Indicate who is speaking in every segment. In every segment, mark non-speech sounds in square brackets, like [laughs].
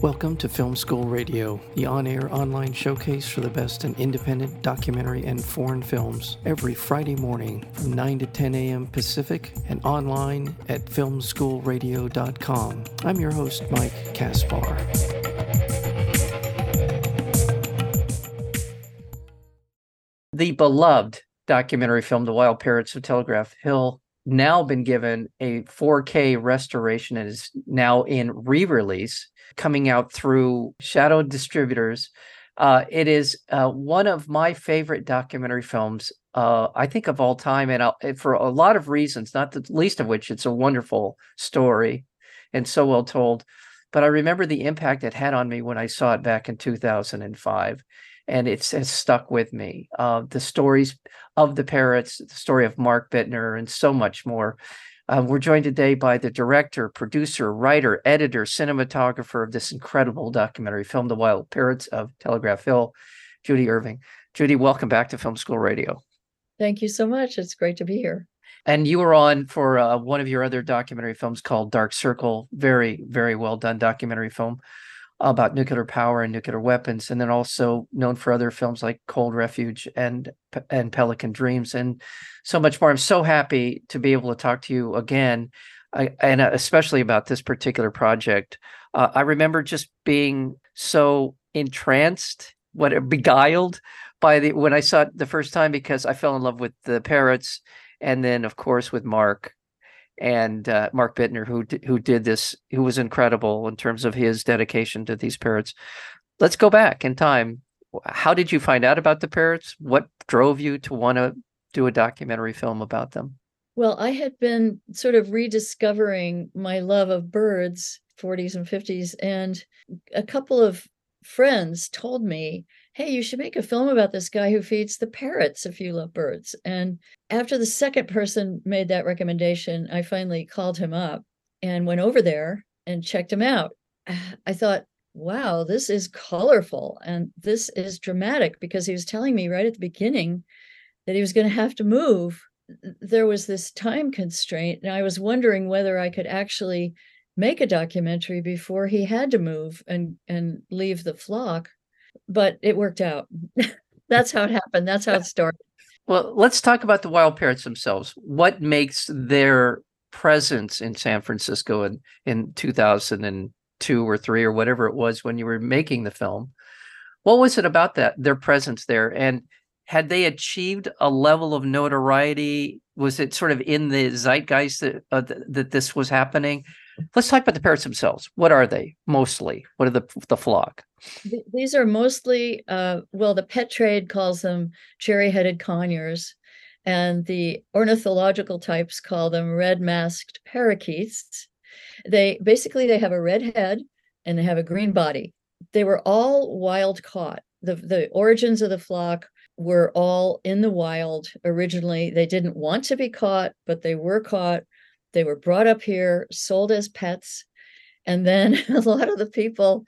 Speaker 1: Welcome to Film School Radio, the on air online showcase for the best in independent documentary and foreign films, every Friday morning from 9 to 10 a.m. Pacific and online at filmschoolradio.com. I'm your host, Mike Kaspar. The beloved documentary film, The Wild Parrots of Telegraph Hill, now been given a 4K restoration and is now in re release coming out through Shadow Distributors. Uh, it is uh, one of my favorite documentary films, uh, I think, of all time. And I'll, for a lot of reasons, not the least of which it's a wonderful story and so well told. But I remember the impact it had on me when I saw it back in 2005 and it's has stuck with me. Uh, the stories of the parrots, the story of Mark Bittner, and so much more. Uh, we're joined today by the director, producer, writer, editor, cinematographer of this incredible documentary film, The Wild Parrots of Telegraph Hill, Judy Irving. Judy, welcome back to Film School Radio.
Speaker 2: Thank you so much. It's great to be here.
Speaker 1: And you were on for uh, one of your other documentary films called Dark Circle. Very, very well done documentary film about nuclear power and nuclear weapons, and then also known for other films like Cold Refuge and and Pelican Dreams, and so much more. I'm so happy to be able to talk to you again, I, and uh, especially about this particular project. Uh, I remember just being so entranced, what beguiled by the when I saw it the first time because I fell in love with the parrots, and then of course with Mark and uh, Mark Bittner, who who did this, who was incredible in terms of his dedication to these parrots. Let's go back in time. How did you find out about the parrots? What drove you to want to do a documentary film about them?
Speaker 2: Well, I had been sort of rediscovering my love of birds, 40s and 50s, and a couple of friends told me hey, you should make a film about this guy who feeds the parrots if you love birds. And after the second person made that recommendation, I finally called him up and went over there and checked him out. [sighs] I thought, wow, this is colorful and this is dramatic because he was telling me right at the beginning that he was going to have to move. There was this time constraint, and I was wondering whether I could actually make a documentary before he had to move and and leave the flock but it worked out. [laughs] That's how it happened. That's how it started.
Speaker 1: Well, let's talk about the wild parrots themselves. What makes their presence in San Francisco in, in 2002 or three or whatever it was when you were making the film? What was it about that, their presence there? And had they achieved a level of notoriety? Was it sort of in the zeitgeist that, uh, that this was happening? Let's talk about the parrots themselves. What are they mostly? What are the the flock?
Speaker 2: These are mostly, uh, well, the pet trade calls them cherry-headed conures, and the ornithological types call them red-masked parakeets. They basically they have a red head and they have a green body. They were all wild caught. The the origins of the flock were all in the wild originally. They didn't want to be caught, but they were caught they were brought up here, sold as pets. And then [laughs] a lot of the people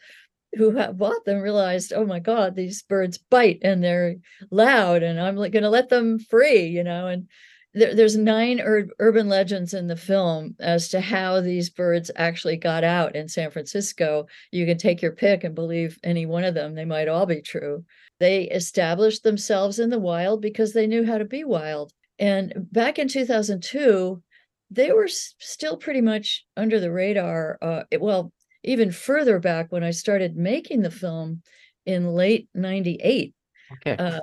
Speaker 2: who have bought them realized, oh my God, these birds bite and they're loud, and I'm going to let them free, you know. And there, there's nine ur- urban legends in the film as to how these birds actually got out in San Francisco. You can take your pick and believe any one of them, they might all be true. They established themselves in the wild because they knew how to be wild. And back in 2002, they were still pretty much under the radar. Uh, it, well, even further back when I started making the film in late '98. Okay. Uh,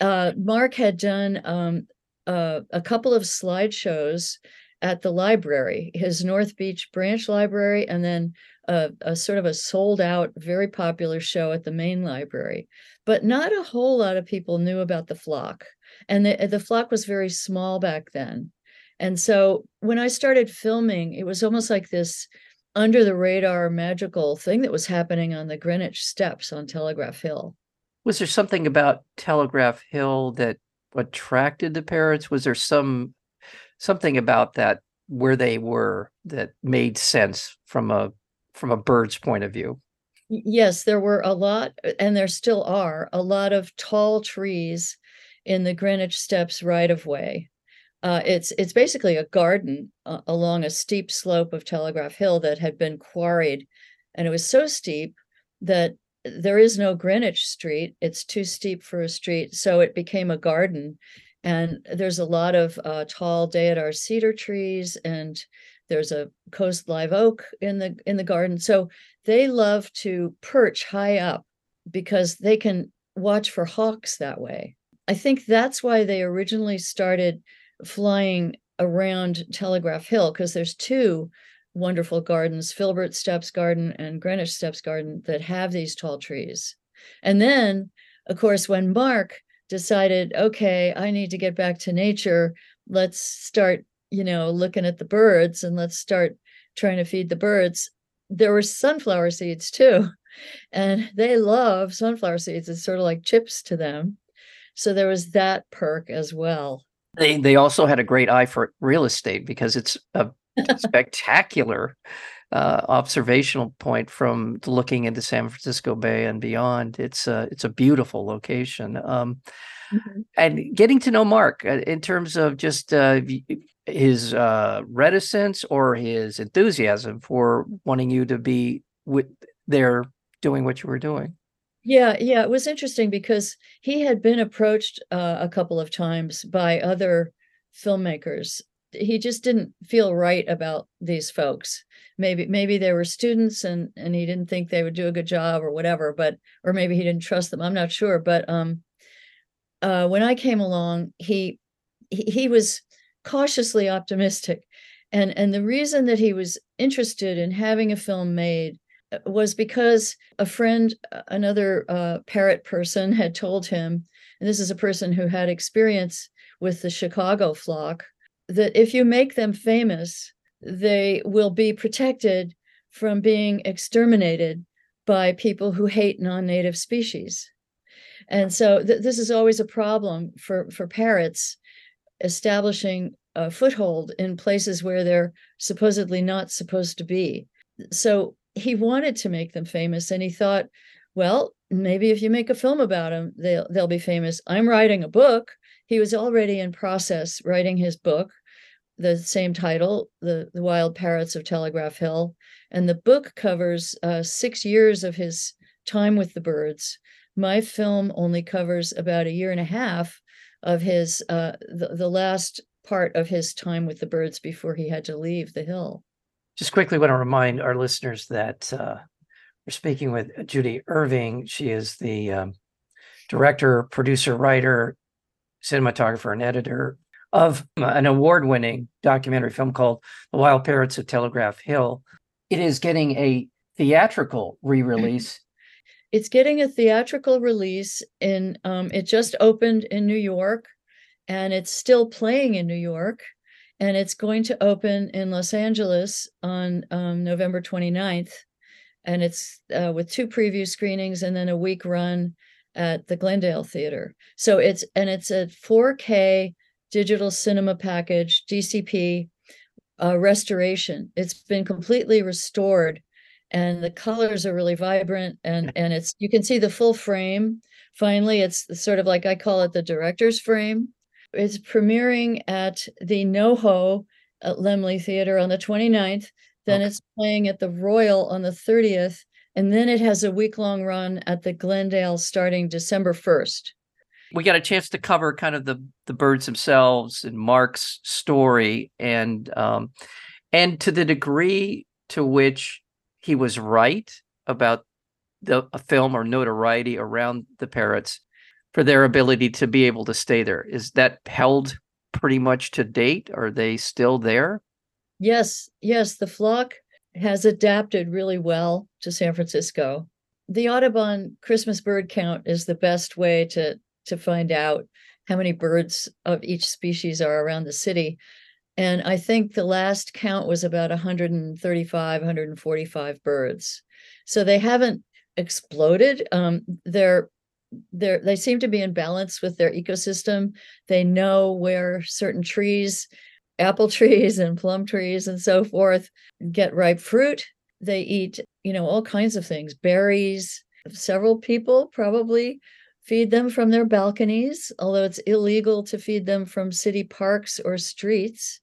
Speaker 2: uh, Mark had done um, uh, a couple of slideshows at the library, his North Beach branch library, and then a, a, sort of a sold out, very popular show at the main library. But not a whole lot of people knew about the flock. And the, the flock was very small back then. And so when I started filming, it was almost like this under the radar magical thing that was happening on the Greenwich steps on Telegraph Hill.
Speaker 1: Was there something about Telegraph Hill that attracted the parrots? Was there some something about that where they were that made sense from a from a bird's point of view?
Speaker 2: Yes, there were a lot, and there still are a lot of tall trees in the Greenwich Steps right of way. Uh, it's it's basically a garden uh, along a steep slope of Telegraph Hill that had been quarried, and it was so steep that there is no Greenwich Street. It's too steep for a street. So it became a garden. And there's a lot of uh, tall deodar cedar trees and there's a coast live oak in the in the garden. So they love to perch high up because they can watch for hawks that way. I think that's why they originally started flying around Telegraph Hill because there's two wonderful gardens, Filbert Steps Garden and Greenwich Steps Garden, that have these tall trees. And then, of course, when Mark decided, okay, I need to get back to nature, let's start, you know, looking at the birds and let's start trying to feed the birds. There were sunflower seeds too. [laughs] And they love sunflower seeds. It's sort of like chips to them. So there was that perk as well.
Speaker 1: They they also had a great eye for real estate because it's a [laughs] spectacular uh, observational point from looking into San Francisco Bay and beyond. It's a it's a beautiful location. Um, mm-hmm. And getting to know Mark uh, in terms of just uh, his uh, reticence or his enthusiasm for wanting you to be with there doing what you were doing.
Speaker 2: Yeah, yeah, it was interesting because he had been approached uh, a couple of times by other filmmakers. He just didn't feel right about these folks. Maybe maybe they were students and and he didn't think they would do a good job or whatever but or maybe he didn't trust them i'm not sure but um uh when i came along he he, he was cautiously optimistic. And and the reason that he was interested in having a film made was because a friend another uh, parrot person had told him and this is a person who had experience with the chicago flock that if you make them famous, they will be protected from being exterminated by people who hate non-native species. And so th- this is always a problem for, for parrots establishing a foothold in places where they're supposedly not supposed to be. So he wanted to make them famous and he thought, well, maybe if you make a film about them, they'll they'll be famous. I'm writing a book. He was already in process writing his book the same title, the, the Wild Parrots of Telegraph Hill. And the book covers uh, six years of his time with the birds. My film only covers about a year and a half of his, uh, the, the last part of his time with the birds before he had to leave the hill.
Speaker 1: Just quickly want to remind our listeners that uh, we're speaking with Judy Irving. She is the um, director, producer, writer, cinematographer, and editor of an award winning documentary film called The Wild Parrots of Telegraph Hill. It is getting a theatrical re release.
Speaker 2: It's getting a theatrical release in, um, it just opened in New York and it's still playing in New York. And it's going to open in Los Angeles on um, November 29th. And it's uh, with two preview screenings and then a week run at the Glendale Theater. So it's, and it's a 4K digital cinema package, DCP uh, restoration. It's been completely restored and the colors are really vibrant and and it's you can see the full frame finally it's sort of like i call it the director's frame it's premiering at the noho at Laemmle theater on the 29th then okay. it's playing at the royal on the 30th and then it has a week long run at the glendale starting december 1st
Speaker 1: we got a chance to cover kind of the the birds themselves and Mark's story and um and to the degree to which he was right about the a film or notoriety around the parrots for their ability to be able to stay there is that held pretty much to date are they still there
Speaker 2: yes yes the flock has adapted really well to san francisco the audubon christmas bird count is the best way to to find out how many birds of each species are around the city. And I think the last count was about 135, 145 birds. So they haven't exploded. Um, they're they're they seem to be in balance with their ecosystem. They know where certain trees, apple [laughs] trees and plum trees and so forth, get ripe fruit. They eat, you know, all kinds of things, berries. Several people probably feed them from their balconies, although it's illegal to feed them from city parks or streets.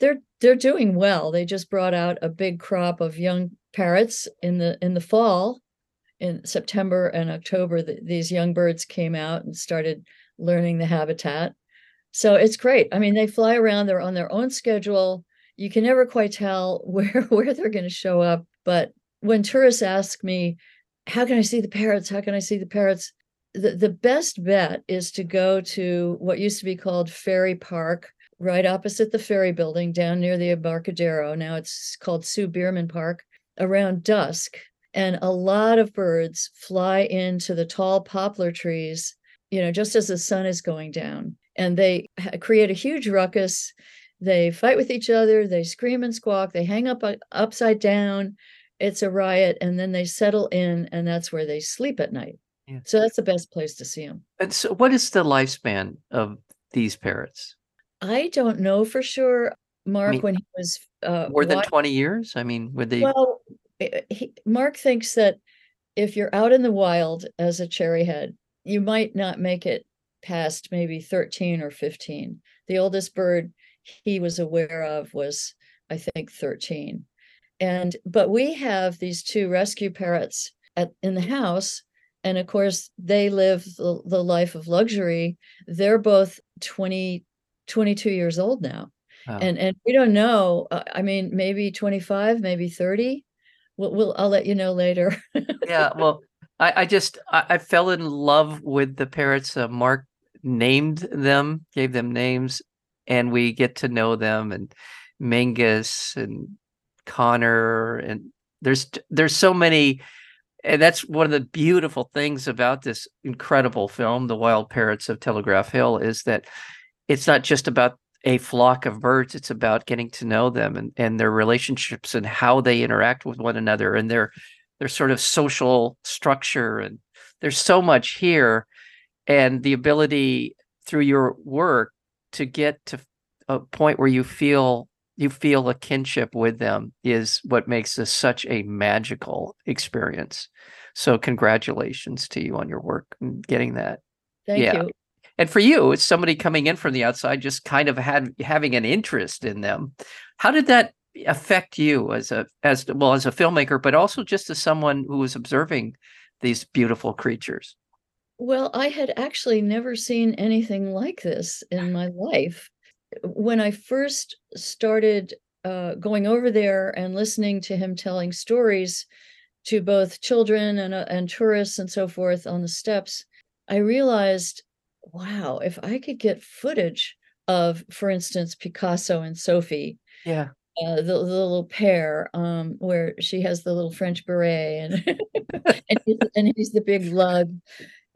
Speaker 2: They're they're doing well. They just brought out a big crop of young parrots in the in the fall in September and October, the, these young birds came out and started learning the habitat. So it's great. I mean, they fly around, they're on their own schedule. You can never quite tell [laughs] where where they're going to show up, but when tourists ask me, how can I see the parrots? How can I see the parrots? The, the best bet is to go to what used to be called Ferry Park, right opposite the ferry building down near the Embarcadero. Now it's called Sue Bierman Park around dusk. And a lot of birds fly into the tall poplar trees, you know, just as the sun is going down. And they create a huge ruckus. They fight with each other. They scream and squawk. They hang up uh, upside down it's a riot and then they settle in and that's where they sleep at night yeah. so that's the best place to see them
Speaker 1: and so what is the lifespan of these parrots
Speaker 2: i don't know for sure mark I mean, when he was
Speaker 1: uh, more than 20 years i mean would they
Speaker 2: well he, mark thinks that if you're out in the wild as a cherryhead you might not make it past maybe 13 or 15 the oldest bird he was aware of was i think 13 and but we have these two rescue parrots at in the house and of course they live the, the life of luxury. They're both 20 22 years old now. Wow. and and we don't know uh, i mean maybe 25 maybe 30 we'll, we'll i'll let you know later. [laughs]
Speaker 1: Yeah well i i just I, I, fell in love with the parrots uh, mark named them gave them names and we get to know them and Mingus and Connor, and there's there's so many, and that's one of the beautiful things about this incredible film, The Wild Parrots of Telegraph Hill, is that it's not just about a flock of birds it's about getting to know them and, and their relationships and how they interact with one another and their their sort of social structure and there's so much here and the ability through your work to get to a point where you feel you feel a kinship with them is what makes this such a magical experience. So congratulations to you on your work and getting that.
Speaker 2: Thank yeah. you.
Speaker 1: And for you, it's somebody coming in from the outside, just kind of had having an interest in them. How did that affect you as a as well as a filmmaker, but also just as someone who was observing these beautiful creatures?
Speaker 2: Well, I had actually never seen anything like this in my life when I first started uh, going over there and listening to him telling stories to both children and, uh, and tourists and so forth on the steps, I realized, wow, if I could get footage of, for instance, Picasso and Sophie.
Speaker 1: Yeah.
Speaker 2: Uh, the, the, little pair um, where she has the little French beret and [laughs] and, he's, and he's the big lug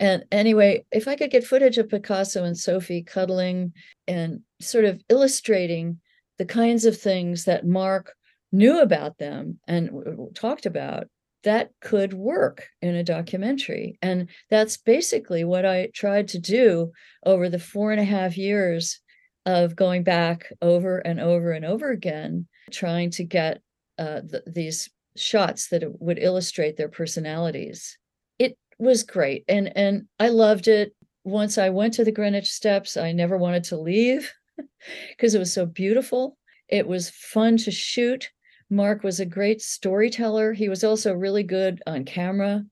Speaker 2: and anyway, if I could get footage of Picasso and Sophie cuddling and sort of illustrating the kinds of things that Mark knew about them and talked about, that could work in a documentary. And that's basically what I tried to do over the four and a half years of going back over and over and over again, trying to get uh, th- these shots that would illustrate their personalities It was great and and I loved it. Once I went to the Greenwich Steps, I never wanted to leave [laughs] because it was so beautiful. It was fun to shoot. Mark was a great storyteller. He was also really good on camera.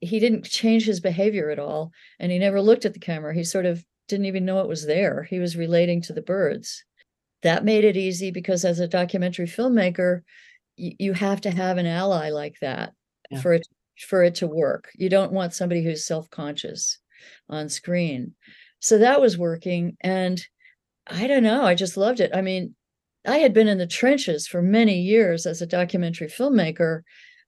Speaker 2: He didn't change his behavior at all, and he never looked at the camera. He sort of didn't even know it was there. He was relating to the birds. That made it easy because as a documentary filmmaker, you, have to have an ally like that yeah. for it for it to work. You don't want somebody who's self-conscious on screen. So that was working and I don't know, I just loved it. I mean, I had been in the trenches for many years as a documentary filmmaker.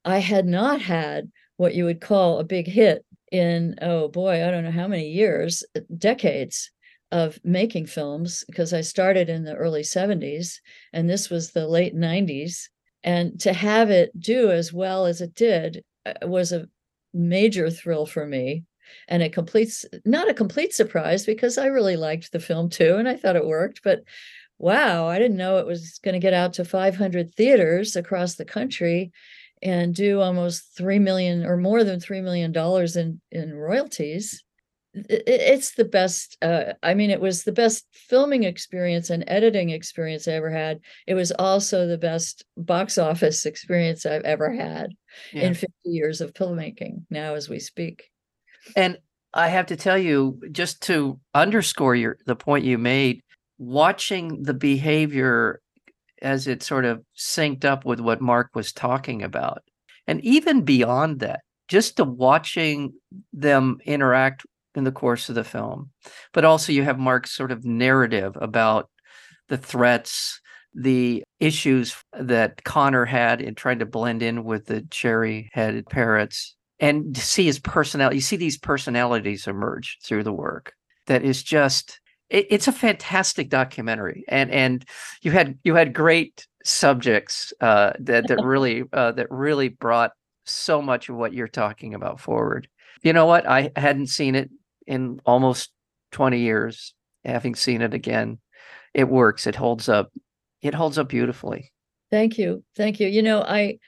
Speaker 2: I had not had what you would call a big hit in oh boy, I don't know how many years, decades of making films because I started in the early 70s and this was the late 90s and to have it do as well as it did uh, was a major thrill for me and a complete not a complete surprise because I really liked the film too and I thought it worked but wow I didn't know it was going to get out to 500 theaters across the country and do almost 3 million or more than 3 million dollars in in royalties. It's the best uh, i mean it was the best filming experience and editing experience i ever had. It was also the best box office experience i've ever had yeah. in 50 years of filmmaking now as we speak.
Speaker 1: And i have to tell you just to underscore your the point you made watching the behavior as it sort of synced up with what mark was talking about and even beyond that just to watching them interact in the course of the film. But also, you have Mark's sort of narrative about the threats, the issues that Connor had in trying to blend in with the cherry headed parrots, and to see his personality. You see these personalities emerge through the work that is just. It's a fantastic documentary, and and you had you had great subjects uh, that that [laughs] really uh, that really brought so much of what you're talking about forward. You know what? I hadn't seen it in almost 20 years, having seen it again. It works. It holds up. It holds up beautifully.
Speaker 2: Thank you. Thank you. You know, I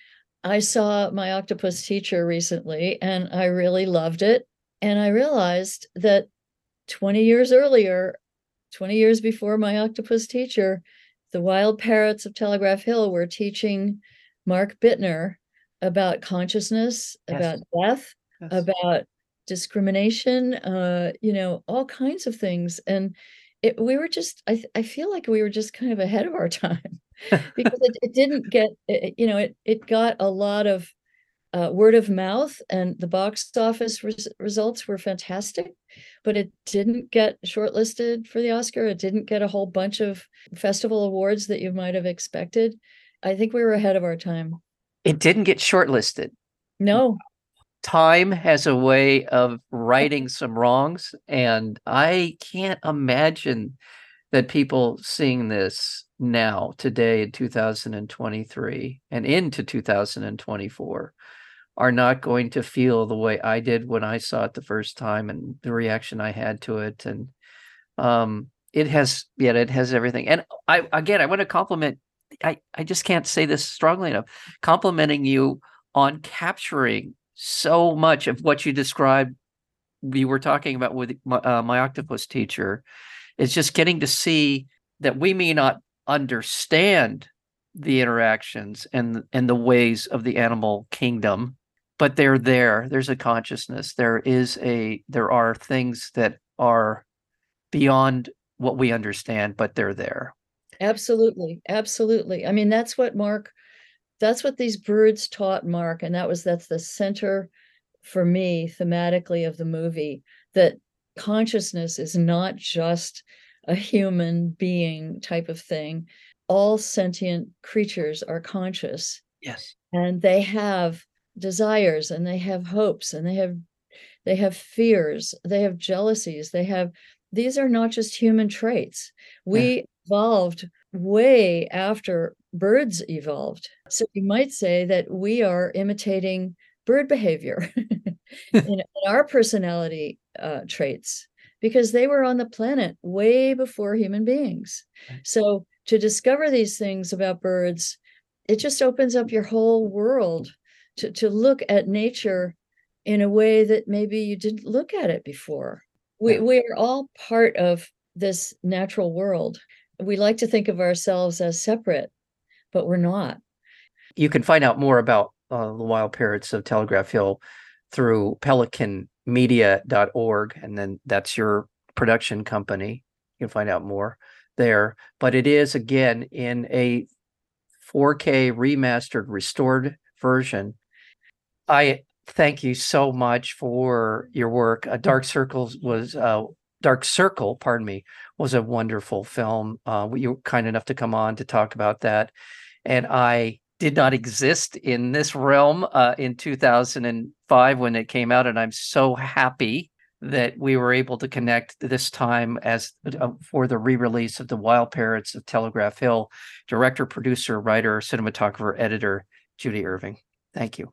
Speaker 2: I saw my octopus teacher recently and I really loved it. And I realized that 20 years earlier, 20 years before my octopus teacher, the wild parrots of Telegraph Hill were teaching Mark Bittner about consciousness, yes. about death, yes. about discrimination, uh, you know, all kinds of things. And it, we were just, I, I feel like we were just kind of ahead of our [laughs] time because it, it didn't get, it, you know, it, it got a lot of uh, word of mouth and the box office res- results were fantastic, but it didn't get shortlisted for the Oscar. It didn't get a whole bunch of festival awards that you might have expected. I think we were ahead of our time.
Speaker 1: It didn't get shortlisted.
Speaker 2: No,
Speaker 1: time has a way of righting [laughs] some wrongs and i can't imagine that people seeing this now today in 2023 and into 2024 are not going to feel the way i did when i saw it the first time and the reaction i had to it. And um it has yeah it has everything. And i again i want to compliment i i just can't say this strongly enough complimenting you on capturing so much of what you described we were talking about with my, uh, my octopus teacher. Is just getting to see that we may not understand the interactions and and the ways of the animal kingdom but they're there there's a consciousness there is a there are things that are beyond what we understand but they're there
Speaker 2: absolutely absolutely i mean that's what mark that's what these birds taught Mark, and that was that's the center for me thematically of the movie that consciousness is not just a human being type of thing. All sentient creatures are conscious.
Speaker 1: Yes.
Speaker 2: And they have desires and they have hopes and they have they have fears, they have jealousies, they have these are not just human traits. We yeah. evolved way after birds evolved. So you might say that we are imitating bird behavior [laughs] in, in, our personality uh, traits because they were on the planet way before human beings. So to discover these things about birds, it just opens up your whole world to, to look at nature in a way that maybe you didn't look at it before. We, we are all part of this natural world. We like to think of ourselves as separate, but we're not.
Speaker 1: You can find out more about uh, the wild parrots of Telegraph Hill through pelicanmedia.org. And then that's your production company. You can find out more there. But it is, again, in a 4K remastered, restored version. I thank you so much for your work. Dark Circles was uh, Dark Circle, pardon me, was a wonderful film. Uh, you were kind enough to come on to talk about that and I did not exist in this realm uh, in 2005 when it came out, and I'm so happy that we were able to connect this time as uh, for the re-release of the Wild Parrots of Telegraph Hill. Director, producer, writer, cinematographer, editor Judy Irving. Thank you.